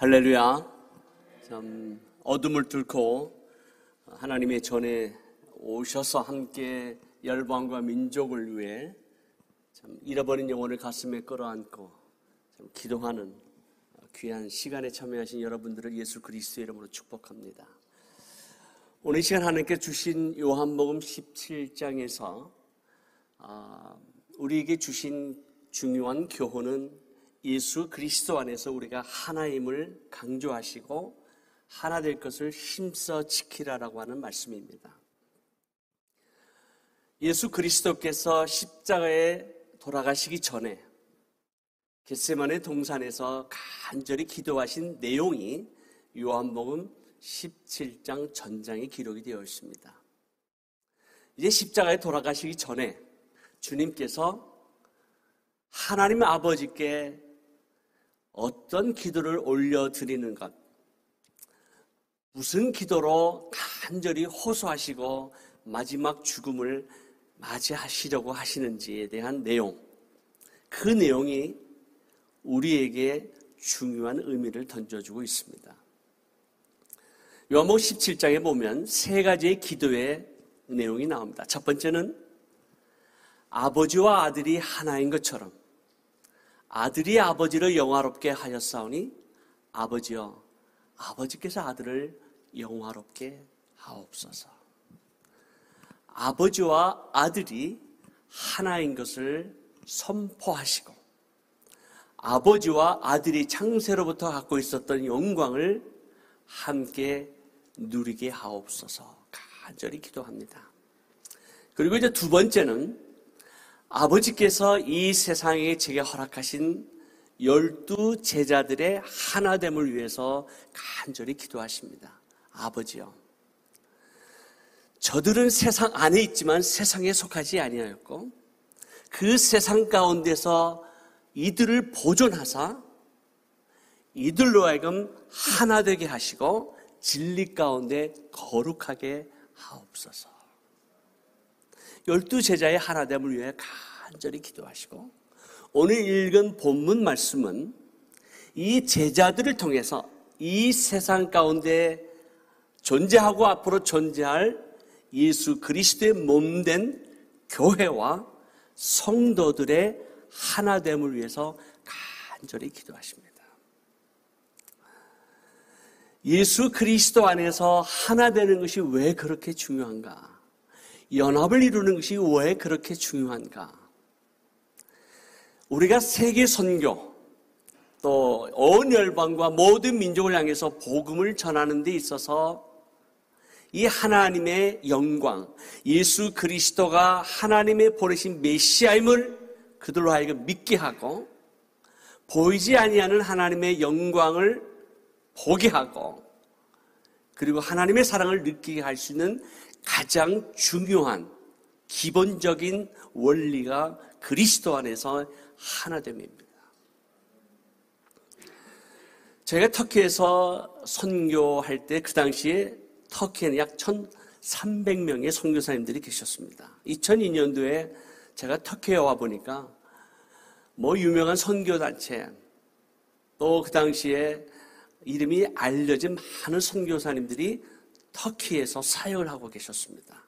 할렐루야. 참 어둠을 뚫고 하나님의 전에 오셔서 함께 열방과 민족을 위해 참 잃어버린 영혼을 가슴에 끌어안고 참 기도하는 귀한 시간에 참여하신 여러분들을 예수 그리스도의 이름으로 축복합니다. 오늘 시간 하나님께 주신 요한복음 17장에서 아, 우리에게 주신 중요한 교훈은 예수 그리스도 안에서 우리가 하나임을 강조하시고 하나 될 것을 힘써 지키라라고 하는 말씀입니다. 예수 그리스도께서 십자가에 돌아가시기 전에 겟세만의 동산에서 간절히 기도하신 내용이 요한복음 17장 전장에 기록이 되어 있습니다. 이제 십자가에 돌아가시기 전에 주님께서 하나님 아버지께 어떤 기도를 올려드리는 것, 무슨 기도로 간절히 호소하시고 마지막 죽음을 맞이하시려고 하시는지에 대한 내용, 그 내용이 우리에게 중요한 의미를 던져주고 있습니다. 요한복 17장에 보면 세 가지의 기도의 내용이 나옵니다. 첫 번째는 아버지와 아들이 하나인 것처럼 아들이 아버지를 영화롭게 하였사오니 아버지여 아버지께서 아들을 영화롭게 하옵소서. 아버지와 아들이 하나인 것을 선포하시고 아버지와 아들이 창세로부터 갖고 있었던 영광을 함께 누리게 하옵소서 간절히 기도합니다. 그리고 이제 두 번째는 아버지께서 이 세상에 제게 허락하신 열두 제자들의 하나됨을 위해서 간절히 기도하십니다. 아버지요. 저들은 세상 안에 있지만 세상에 속하지 아니하였고 그 세상 가운데서 이들을 보존하사 이들로 하여금 하나 되게 하시고 진리 가운데 거룩하게 하옵소서. 열두 제자의 하나됨을 위해 간절히 기도하시고 오늘 읽은 본문 말씀은 이 제자들을 통해서 이 세상 가운데 존재하고 앞으로 존재할 예수 그리스도의 몸된 교회와 성도들의 하나됨을 위해서 간절히 기도하십니다. 예수 그리스도 안에서 하나 되는 것이 왜 그렇게 중요한가? 연합을 이루는 것이 왜 그렇게 중요한가? 우리가 세계 선교 또 온 열방과 모든 민족을 향해서 복음을 전하는 데 있어서 이 하나님의 영광, 예수 그리스도가 하나님의 보내신 메시아임을 그들로 하여금 믿게 하고 보이지 아니하는 하나님의 영광을 보게 하고 그리고 하나님의 사랑을 느끼게 할 수 있는 가장 중요한 기본적인 원리가 그리스도 안에서 하나됨입니다. 저희가 터키에서 선교할 때 그 당시에 터키에는 약 1,300명의 선교사님들이 계셨습니다. 2002년도에 제가 터키에 와 보니까 뭐 유명한 선교단체 또 그 당시에 이름이 알려진 많은 선교사님들이 터키에서 사역을 하고 계셨습니다.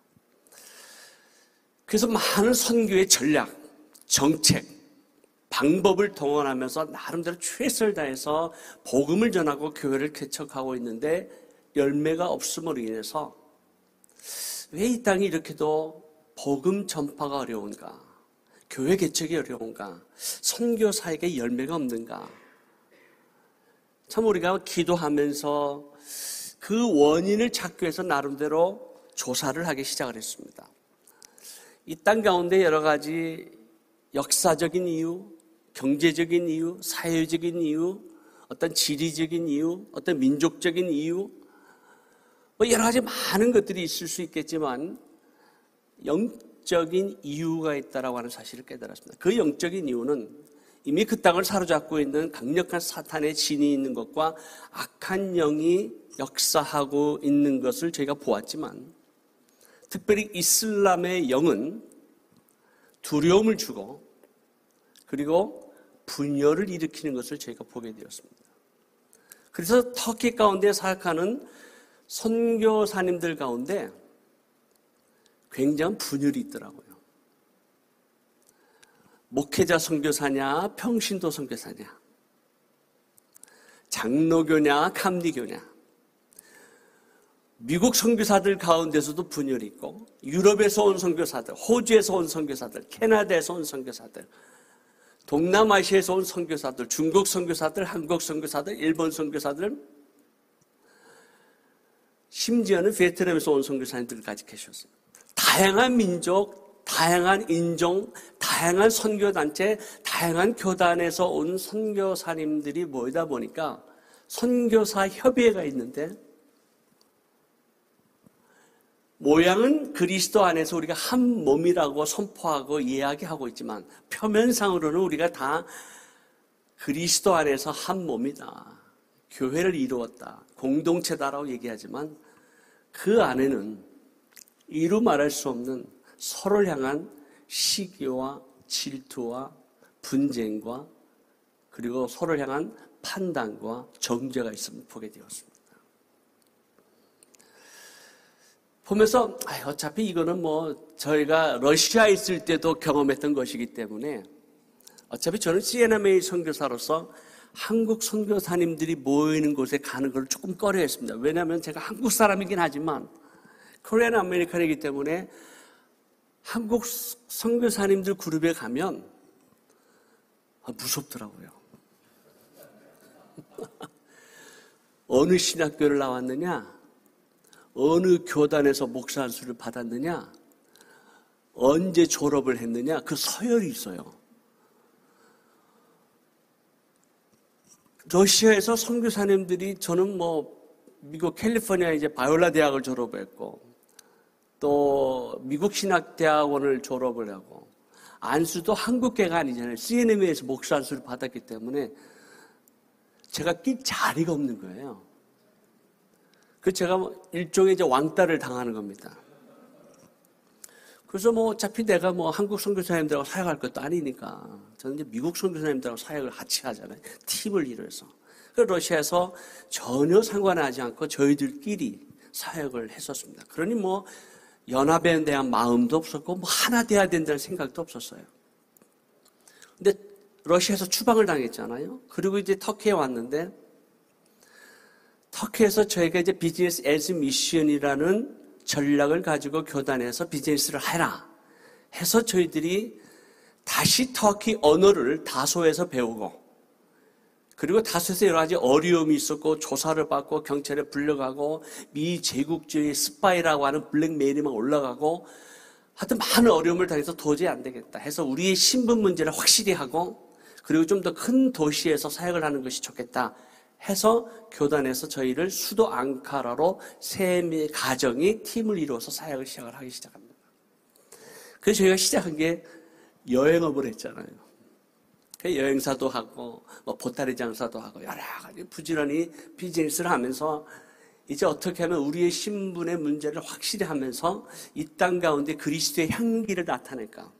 그래서 많은 선교의 전략, 정책, 방법을 동원하면서 나름대로 최선을 다해서 복음을 전하고 교회를 개척하고 있는데 열매가 없음으로 인해서 왜 이 땅이 이렇게도 복음 전파가 어려운가? 교회 개척이 어려운가? 선교사에게 열매가 없는가? 참 우리가 기도하면서 그 원인을 찾기 위해서 나름대로 조사를 하기 시작을 했습니다. 이 땅 가운데 여러 가지 역사적인 이유, 경제적인 이유, 사회적인 이유, 어떤 지리적인 이유, 어떤 민족적인 이유, 뭐 여러 가지 많은 것들이 있을 수 있겠지만 영적인 이유가 있다라고 하는 사실을 깨달았습니다. 그 영적인 이유는 이미 그 땅을 사로잡고 있는 강력한 사탄의 진이 있는 것과 악한 영이 역사하고 있는 것을 저희가 보았지만 특별히 이슬람의 영은 두려움을 주고 그리고 분열을 일으키는 것을 저희가 보게 되었습니다. 그래서 터키 가운데 사역하는 선교사님들 가운데 굉장한 분열이 있더라고요. 목회자 선교사냐, 평신도 선교사냐, 장로교냐, 감리교냐. 미국 선교사들 가운데서도 분열이 있고 유럽에서 온 선교사들, 호주에서 온 선교사들, 캐나다에서 온 선교사들, 동남아시아에서 온 선교사들, 중국 선교사들, 한국 선교사들, 일본 선교사들, 심지어는 베트남에서 온 선교사님들까지 계셨어요. 다양한 민족, 다양한 인종, 다양한 선교단체, 다양한 교단에서 온 선교사님들이 모이다 보니까 선교사 협의회가 있는데 모양은 그리스도 안에서 우리가 한 몸이라고 선포하고 이야기하고 있지만 표면상으로는 우리가 다 그리스도 안에서 한 몸이다. 교회를 이루었다. 공동체다라고 얘기하지만 그 안에는 이루 말할 수 없는 서로를 향한 시기와 질투와 분쟁과 그리고 서로를 향한 판단과 정죄가 있음을 보게 되었습니다. 보면서 어차피 이거는 뭐 저희가 러시아에 있을 때도 경험했던 것이기 때문에 어차피 저는 CNMA 선교사로서 한국 선교사님들이 모이는 곳에 가는 걸 조금 꺼려했습니다. 왜냐하면 제가 한국 사람이긴 하지만 코리안 아메리칸이기 때문에 한국 선교사님들 그룹에 가면 아, 무섭더라고요. 어느 신학교를 나왔느냐? 어느 교단에서 목사 한수를 받았느냐? 언제 졸업을 했느냐? 그 서열이 있어요. 러시아에서 선교사님들이 저는 뭐 미국 캘리포니아 이제 바이올라 대학을 졸업했고 또 미국 신학대학원을 졸업을 하고 안수도 한국계가 아니잖아요. CNM에서 목사 안수를 받았기 때문에 제가 낄 자리가 없는 거예요. 그 제가 뭐 일종의 이제 왕따를 당하는 겁니다. 그래서 뭐 어차피 내가 뭐 한국 선교사님들하고 사역할 것도 아니니까 저는 이제 미국 선교사님들하고 사역을 같이 하잖아요. 팀을 이루어서. 그 러시아에서 전혀 상관하지 않고 저희들끼리 사역을 했었습니다. 그러니 뭐 연합에 대한 마음도 없었고 뭐 하나 돼야 된다는 생각도 없었어요. 근데 러시아에서 추방을 당했잖아요. 그리고 이제 터키에 왔는데 터키에서 저희가 이제 Business as Mission이라는 전략을 가지고 교단에서 비즈니스를 해라 해서 저희들이 다시 터키 언어를 다소에서 배우고 그리고 다소에서 여러 가지 어려움이 있었고 조사를 받고 경찰에 불려가고 미 제국주의 스파이라고 하는 블랙메일이 막 올라가고 하여튼 많은 어려움을 당해서 도저히 안 되겠다 해서 우리의 신분 문제를 확실히 하고 그리고 좀 더 큰 도시에서 사역을 하는 것이 좋겠다 해서 교단에서 저희를 수도 앙카라로 세 가정이 팀을 이루어서 사역을 시작을 하기 시작합니다. 그래서 저희가 시작한 게 여행업을 했잖아요. 그 여행사도 하고 뭐 보따리 장사도 하고 여러 가지 부지런히 비즈니스를 하면서 이제 어떻게 하면 우리의 신분의 문제를 확실히 하면서 이 땅 가운데 그리스도의 향기를 나타낼까?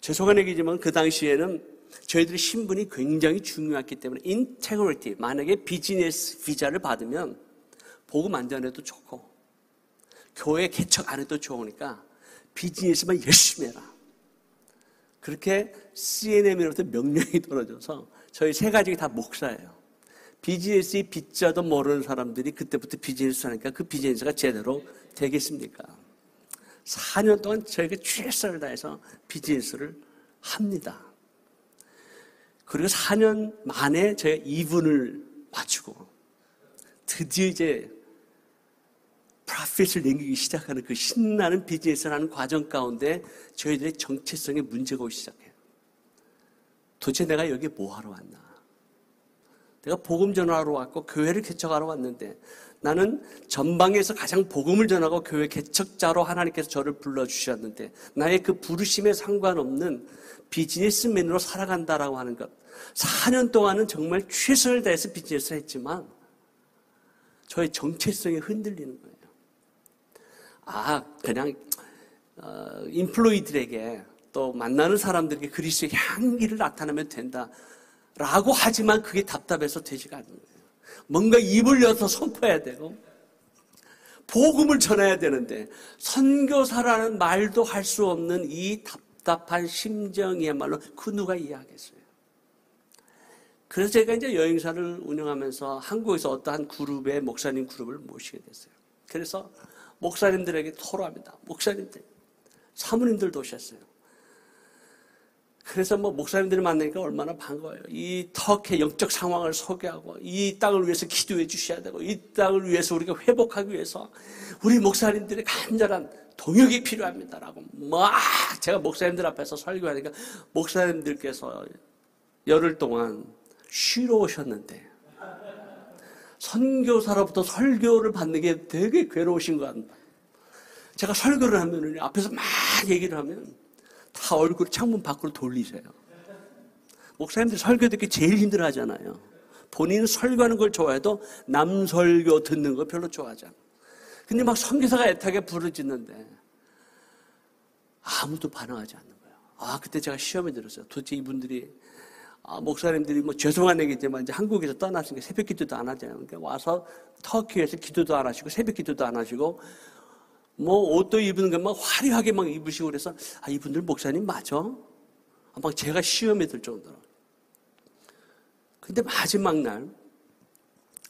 죄송한 얘기지만 그 당시에는 저희들의 신분이 굉장히 중요했기 때문에 인테그리티 만약에 비즈니스 비자를 받으면 복음 안전에도 좋고 교회 개척 안 해도 좋으니까 비즈니스만 열심히 해라. 그렇게 CNM으로부터 명령이 떨어져서 저희 세 가족이 다 목사예요. 비즈니스의 빗자도 모르는 사람들이 그때부터 비즈니스 하니까 그 비즈니스가 제대로 되겠습니까? 4년 동안 저희가 최선을 다해서 비즈니스를 합니다. 그리고 4년 만에 저희가 2분을 맞추고 드디어 이제 프라핏을 남기기 시작하는 그 신나는 비즈니스를 하는 과정 가운데 저희들의 정체성에 문제가 오기 시작해요. 도대체 내가 여기에 뭐 하러 왔나? 내가 복음 전하러 왔고 교회를 개척하러 왔는데 나는 전방에서 가장 복음을 전하고 교회 개척자로 하나님께서 저를 불러주셨는데 나의 그 부르심에 상관없는 비즈니스맨으로 살아간다라고 하는 것. 4년 동안은 정말 최선을 다해서 비즈니스를 했지만 저의 정체성이 흔들리는 거예요. 아, 그냥 어, 인플로이들에게 또 만나는 사람들에게 그리스도의 향기를 나타내면 된다라고 하지만 그게 답답해서 되지가 않는 거예요. 뭔가 입을 열어서 선포해야 되고 복음을 전해야 되는데 선교사라는 말도 할 수 없는 이 답답한 심정이야말로 그 누가 이해하겠어요. 그래서 제가 이제 여행사를 운영하면서 한국에서 어떠한 그룹의 목사님 그룹을 모시게 됐어요. 그래서 목사님들에게 토로합니다. 목사님들, 사모님들도 오셨어요. 그래서 뭐 목사님들을 만나니까 얼마나 반가워요. 이 터키의 영적 상황을 소개하고 이 땅을 위해서 기도해 주셔야 되고 이 땅을 위해서 우리가 회복하기 위해서 우리 목사님들의 간절한 동역이 필요합니다라고 막 제가 목사님들 앞에서 설교하니까 목사님들께서 열흘 동안 쉬러 오셨는데 선교사로부터 설교를 받는 게 되게 괴로우신 것 같아요. 제가 설교를 하면 앞에서 막 얘기를 하면 다 얼굴 창문 밖으로 돌리세요. 목사님들 설교 듣기 제일 힘들어 하잖아요. 본인은 설교하는 걸 좋아해도 남 설교 듣는 거 별로 좋아하잖아. 근데 막 선교사가 애타게 부르짖는데 아무도 반응하지 않는 거예요. 아, 그때 제가 시험에 들었어요. 도대체 이분들이 아, 목사님들이 뭐 죄송한 얘기지만 이제 한국에서 떠났으니까 새벽 기도도 안 하잖아요. 그러니까 와서 터키에서 기도도 안 하시고 새벽 기도도 안 하시고 뭐 옷도 입는 것만 화려하게 막 입으시고 그래서 아 이분들 목사님 맞아? 아, 막 제가 시험에 들 정도로. 근데 마지막 날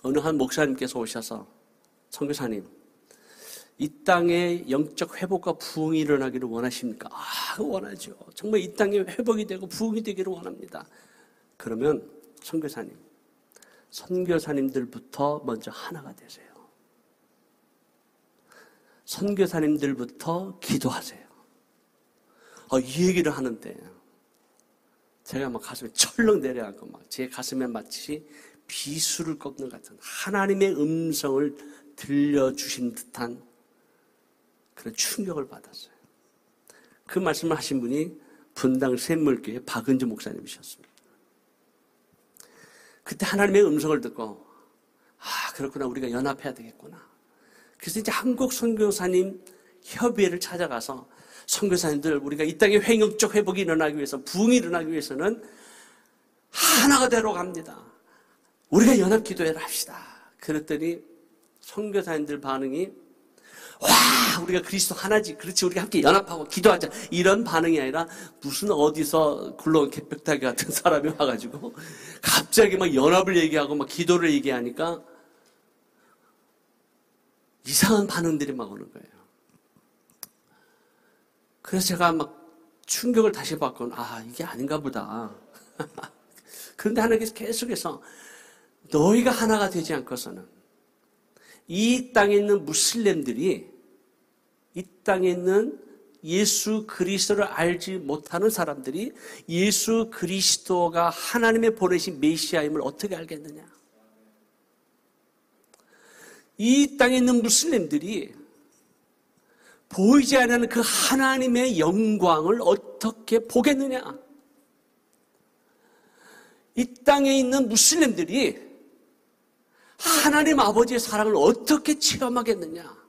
어느 한 목사님께서 오셔서 선교사님 이 땅에 영적 회복과 부흥이 일어나기를 원하십니까? 아 원하죠. 정말 이 땅에 회복이 되고 부흥이 되기를 원합니다. 그러면 선교사님 선교사님들부터 먼저 하나가 되세요. 선교사님들부터 기도하세요. 어, 이 얘기를 하는데 제가 막 가슴에 철렁 내려앉고 막 제 가슴에 마치 비수를 꺾는 같은 하나님의 음성을 들려주신 듯한 그런 충격을 받았어요. 그 말씀을 하신 분이 분당 샘물교회 박은주 목사님이셨습니다. 그때 하나님의 음성을 듣고 아 그렇구나 우리가 연합해야 되겠구나. 그래서 이제 한국 선교사님 협의회를 찾아가서 선교사님들 우리가 이 땅에 횡역적 회복이 일어나기 위해서 부흥이 일어나기 위해서는 하나가 되러 갑니다. 우리가 연합 기도회를 합시다. 그랬더니 선교사님들 반응이 와 우리가 그리스도 하나지 그렇지 우리가 함께 연합하고 기도하자 이런 반응이 아니라 무슨 어디서 굴러온 개벽다기 같은 사람이 와가지고 갑자기 막 연합을 얘기하고 막 기도를 얘기하니까 이상한 반응들이 막 오는 거예요. 그래서 제가 막 충격을 다시 받고, 아, 이게 아닌가 보다. 그런데 하나님께서 계속해서 너희가 하나가 되지 않고서는 이 땅에 있는 무슬림들이 이 땅에 있는 예수 그리스도를 알지 못하는 사람들이 예수 그리스도가 하나님의 보내신 메시아임을 어떻게 알겠느냐? 이 땅에 있는 무슬림들이 보이지 않는 그 하나님의 영광을 어떻게 보겠느냐? 이 땅에 있는 무슬림들이 하나님 아버지의 사랑을 어떻게 체험하겠느냐?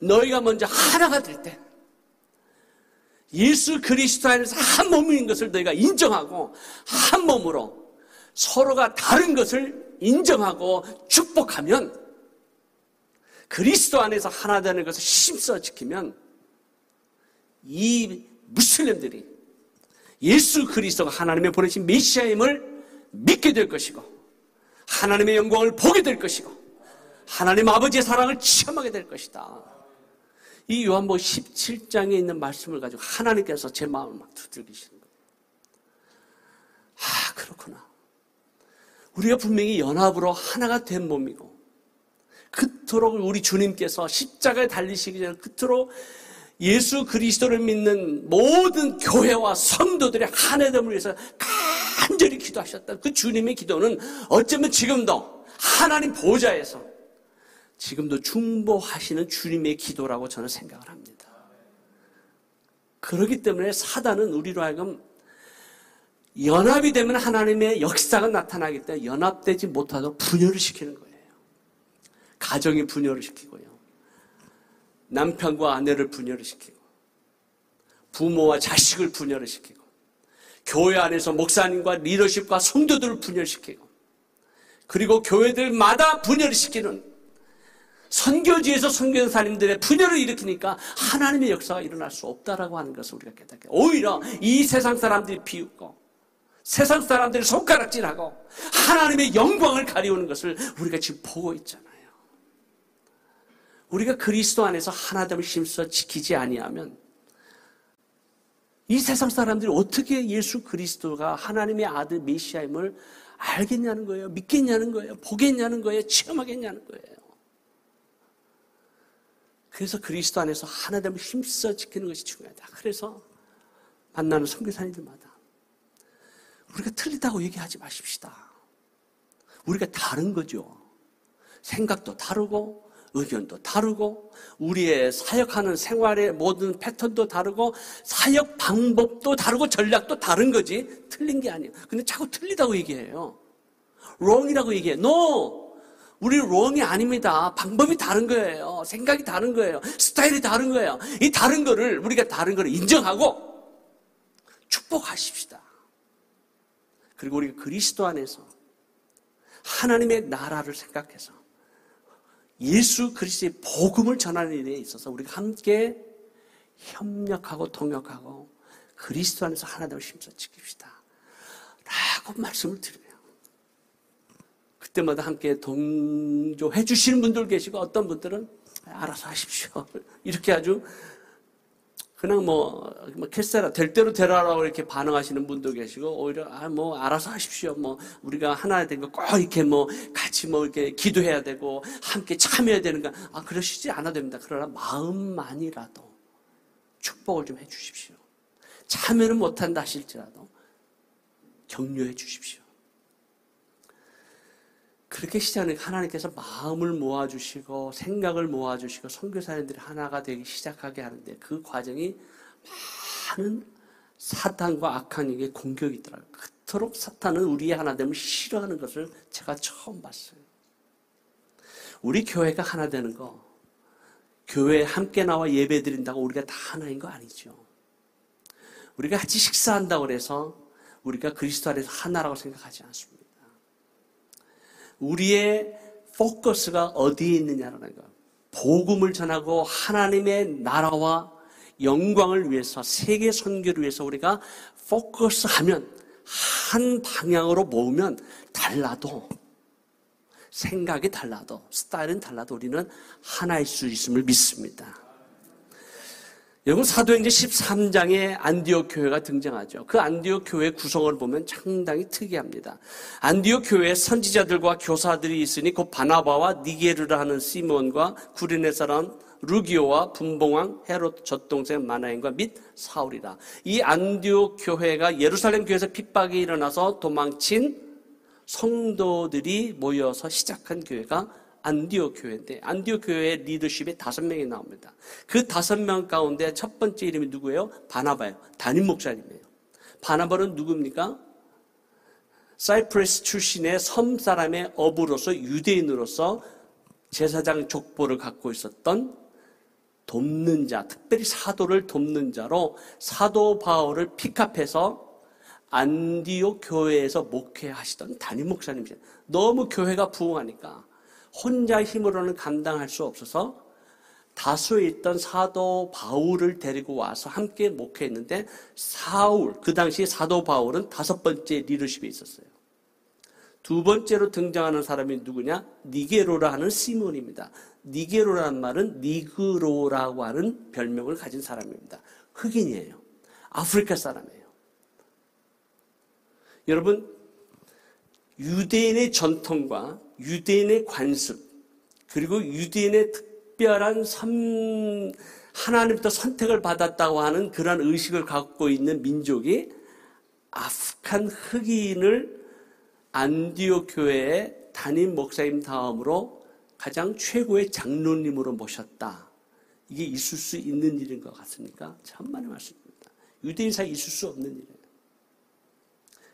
너희가 먼저 하나가 될 때, 예수 그리스도 안에서 한 몸인 것을 너희가 인정하고, 한 몸으로 서로가 다른 것을 인정하고 축복하면, 그리스도 안에서 하나 되는 것을 힘써 지키면 이 무슬림들이 예수 그리스도가 하나님의 보내신 메시아임을 믿게 될 것이고 하나님의 영광을 보게 될 것이고 하나님 아버지의 사랑을 체험하게 될 것이다. 이 요한복음 17장에 있는 말씀을 가지고 하나님께서 제 마음을 막 두들기시는 거예요. 아, 그렇구나. 우리가 분명히 연합으로 하나가 된 몸이고 그토록 우리 주님께서 십자가에 달리시기 전에 그토록 예수 그리스도를 믿는 모든 교회와 성도들의 한해됨을 위해서 간절히 기도하셨다. 그 주님의 기도는 어쩌면 지금도 하나님 보좌에서 지금도 중보하시는 주님의 기도라고 저는 생각을 합니다. 그렇기 때문에 사단은 우리로 하여금 연합이 되면 하나님의 역사가 나타나기 때문에 연합되지 못하도록 분열을 시키는 거예요. 가정이 분열을 시키고요. 남편과 아내를 분열을 시키고, 부모와 자식을 분열을 시키고, 교회 안에서 목사님과 리더십과 성도들을 분열시키고, 그리고 교회들마다 분열을 시키는 선교지에서 선교사님들의 분열을 일으키니까 하나님의 역사가 일어날 수 없다라고 하는 것을 우리가 깨닫게. 오히려 이 세상 사람들이 비웃고 세상 사람들이 손가락질하고 하나님의 영광을 가리우는 것을 우리가 지금 보고 있잖아요. 우리가 그리스도 안에서 하나됨을 힘써 지키지 아니하면 이 세상 사람들이 어떻게 예수 그리스도가 하나님의 아들 메시아임을 알겠냐는 거예요. 믿겠냐는 거예요. 보겠냐는 거예요. 체험하겠냐는 거예요. 그래서 그리스도 안에서 하나됨을 힘써 지키는 것이 중요하다. 그래서 만나는 선교사님들마다 우리가 틀리다고 얘기하지 마십시다. 우리가 다른 거죠. 생각도 다르고 의견도 다르고 우리의 사역하는 생활의 모든 패턴도 다르고 사역 방법도 다르고 전략도 다른 거지 틀린 게 아니에요. 근데 자꾸 틀리다고 얘기해요. wrong이라고 얘기해. no. 우리 wrong이 아닙니다. 방법이 다른 거예요. 생각이 다른 거예요. 스타일이 다른 거예요. 이 다른 거를 우리가 다른 거를 인정하고 축복하십시다. 그리고 우리가 그리스도 안에서 하나님의 나라를 생각해서 예수 그리스도의 복음을 전하는 일에 있어서 우리가 함께 협력하고 동역하고 그리스도 안에서 하나됨을 힘써 지킵시다. 라고 말씀을 드려요. 그때마다 함께 동조해 주시는 분들 계시고 어떤 분들은 알아서 하십시오. 이렇게 아주 그냥 뭐, 뭐 캐세라 될 대로 되라라고 이렇게 반응하시는 분도 계시고 오히려 아 뭐 알아서 하십시오. 뭐 우리가 하나 된거꼭 이렇게 뭐 같이 뭐 이렇게 기도해야 되고 함께 참여해야 되는가? 아 그러시지 않아도 됩니다. 그러나 마음만이라도 축복을 좀 해주십시오. 참여는 못한다 하실지라도 격려해 주십시오. 그렇게 시작하는 하나님께서 마음을 모아주시고 생각을 모아주시고 선교사님들이 하나가 되기 시작하게 하는데 그 과정이 많은 사탄과 악한 에게 공격이 있더라고요. 그토록 사탄은 우리의 하나됨을 싫어하는 것을 제가 처음 봤어요. 우리 교회가 하나 되는 거, 교회에 함께 나와 예배 드린다고 우리가 다 하나인 거 아니죠. 우리가 같이 식사한다고 해서 우리가 그리스도 안에서 하나라고 생각하지 않습니다. 우리의 포커스가 어디에 있느냐라는 거. 복음을 전하고 하나님의 나라와 영광을 위해서 세계 선교를 위해서 우리가 포커스하면 한 방향으로 모으면 달라도 생각이 달라도 스타일은 달라도 우리는 하나일 수 있음을 믿습니다. 여러분 사도행전 13장에 안디옥 교회가 등장하죠. 그 안디옥 교회 구성을 보면 상당히 특이합니다. 안디옥 교회에 선지자들과 교사들이 있으니 곧 바나바와 니게르라 하는 시몬과 구리네 사람 루기오와 분봉왕 헤롯 젖동생 마나인과 및 사울이다. 이 안디옥 교회가 예루살렘 교회에서 핍박이 일어나서 도망친 성도들이 모여서 시작한 교회가 안디오 교회인데 안디오 교회의 리더십에 다섯 명이 나옵니다. 그 다섯 명 가운데 첫 번째 이름이 누구예요? 바나바예요. 담임 목사님이에요. 바나바는 누굽니까? 사이프레스 출신의 섬 사람의 어부로서 유대인으로서 제사장 족보를 갖고 있었던 돕는 자, 특별히 사도를 돕는 자로 사도 바울을 픽업해서 안디오 교회에서 목회하시던 담임 목사님이세요. 너무 교회가 부흥하니까 혼자 힘으로는 감당할 수 없어서 다수에 있던 사도 바울을 데리고 와서 함께 목회했는데 사울 그 당시 사도 바울은 다섯 번째 리더십에 있었어요. 두 번째로 등장하는 사람이 누구냐? 니게로라 하는 시몬입니다. 니게로라는 말은 니그로라고 하는 별명을 가진 사람입니다. 흑인이에요. 아프리카 사람이에요. 여러분 유대인의 전통과 유대인의 관습, 그리고 유대인의 특별한 선, 하나님부터 선택을 받았다고 하는 그러한 의식을 갖고 있는 민족이 아프간 흑인을 안디오 교회의 담임 목사님 다음으로 가장 최고의 장로님으로 모셨다. 이게 있을 수 있는 일인 것 같습니까? 참만의 말씀입니다. 유대인 사이 있을 수 없는 일이에요.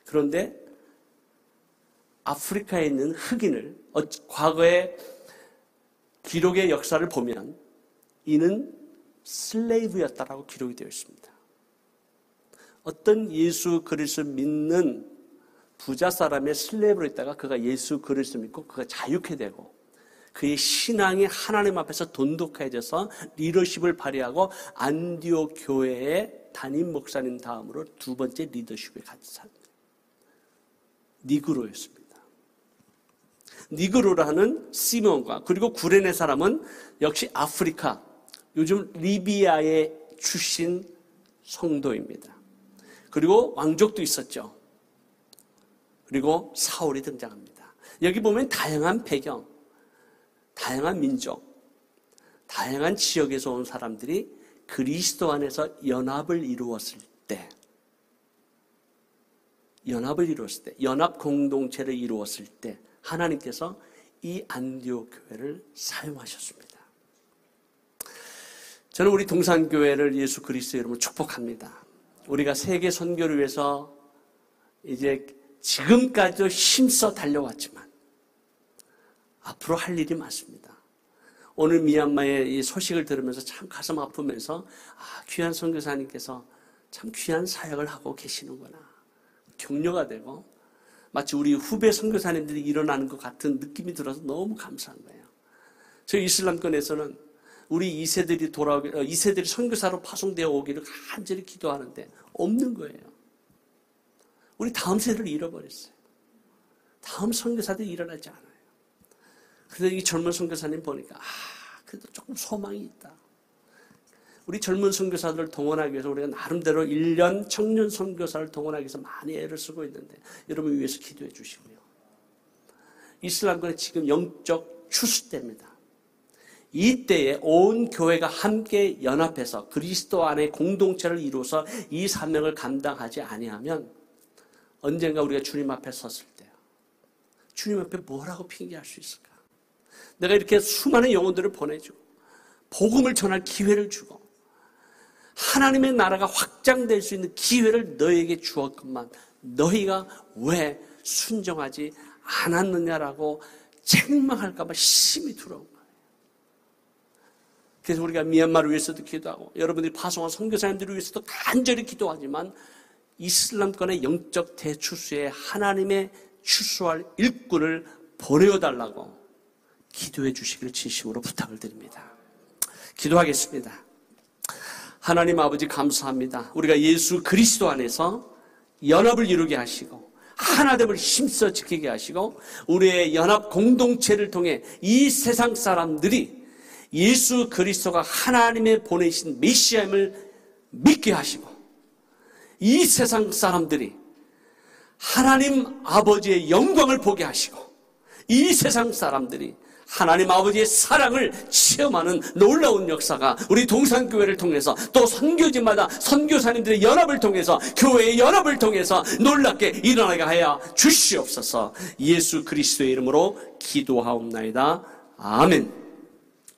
그런데 아프리카에 있는 흑인을 과거의 기록의 역사를 보면 이는 슬레이브였다라고 기록이 되어 있습니다. 어떤 예수 그리스도 믿는 부자 사람의 슬레브로 있다가 그가 예수 그리스도 믿고 그가 자유케 되고 그의 신앙이 하나님 앞에서 돈독해져서 리더십을 발휘하고 안디오 교회의 담임 목사님 다음으로 두 번째 리더십에 같이 삽니다. 니그로였습니다. 니그로라는 시몬과 그리고 구레네 사람은 역시 아프리카 요즘 리비아의 출신 성도입니다. 그리고 왕족도 있었죠. 그리고 사울이 등장합니다. 여기 보면 다양한 배경, 다양한 민족, 다양한 지역에서 온 사람들이 그리스도 안에서 연합을 이루었을 때, 연합을 이루었을 때, 연합 공동체를 이루었을 때, 하나님께서 이 안디오 교회를 사용하셨습니다. 저는 우리 동산 교회를 예수 그리스도의 이름으로 축복합니다. 우리가 세계 선교를 위해서 이제 지금까지도 힘써 달려왔지만 앞으로 할 일이 많습니다. 오늘 미얀마의 이 소식을 들으면서 참 가슴 아프면서 아, 귀한 선교사님께서 참 귀한 사역을 하고 계시는구나. 격려가 되고 마치 우리 후배 선교사님들이 일어나는 것 같은 느낌이 들어서 너무 감사한 거예요. 저희 이슬람권에서는 우리 2세들이 돌아오기, 2세들이 어, 선교사로 파송되어 오기를 간절히 기도하는데 없는 거예요. 우리 다음 세대를 잃어버렸어요. 다음 선교사들이 일어나지 않아요. 그래서 이 젊은 선교사님 보니까 아, 그래도 조금 소망이 있다. 우리 젊은 선교사들을 동원하기 위해서 우리가 나름대로 1년 청년 선교사를 동원하기 위해서 많이 애를 쓰고 있는데 여러분 위해서 기도해 주시고요. 이슬람권의 지금 영적 추수 때입니다. 이 때에 온 교회가 함께 연합해서 그리스도 안에 공동체를 이루어서 이 사명을 감당하지 아니하면 언젠가 우리가 주님 앞에 섰을 때 주님 앞에 뭐라고 핑계할 수 있을까? 내가 이렇게 수많은 영혼들을 보내주고 복음을 전할 기회를 주고 하나님의 나라가 확장될 수 있는 기회를 너에게 주었건만 너희가 왜 순정하지 않았느냐라고 책망할까봐 심히 두려운 거예요. 그래서 우리가 미얀마를 위해서도 기도하고 여러분들이 파송한 선교사님들을 위해서도 간절히 기도하지만 이슬람권의 영적 대추수에 하나님의 추수할 일꾼을 보내어달라고 기도해 주시기를 진심으로 부탁을 드립니다. 기도하겠습니다. 하나님 아버지 감사합니다. 우리가 예수 그리스도 안에서 연합을 이루게 하시고 하나됨을 힘써 지키게 하시고 우리의 연합 공동체를 통해 이 세상 사람들이 예수 그리스도가 하나님의 보내신 메시아임을 믿게 하시고 이 세상 사람들이 하나님 아버지의 영광을 보게 하시고 이 세상 사람들이 하나님 아버지의 사랑을 체험하는 놀라운 역사가 우리 동산교회를 통해서 또 선교지마다 선교사님들의 연합을 통해서 교회의 연합을 통해서 놀랍게 일어나게 하여 주시옵소서 예수 그리스도의 이름으로 기도하옵나이다. 아멘.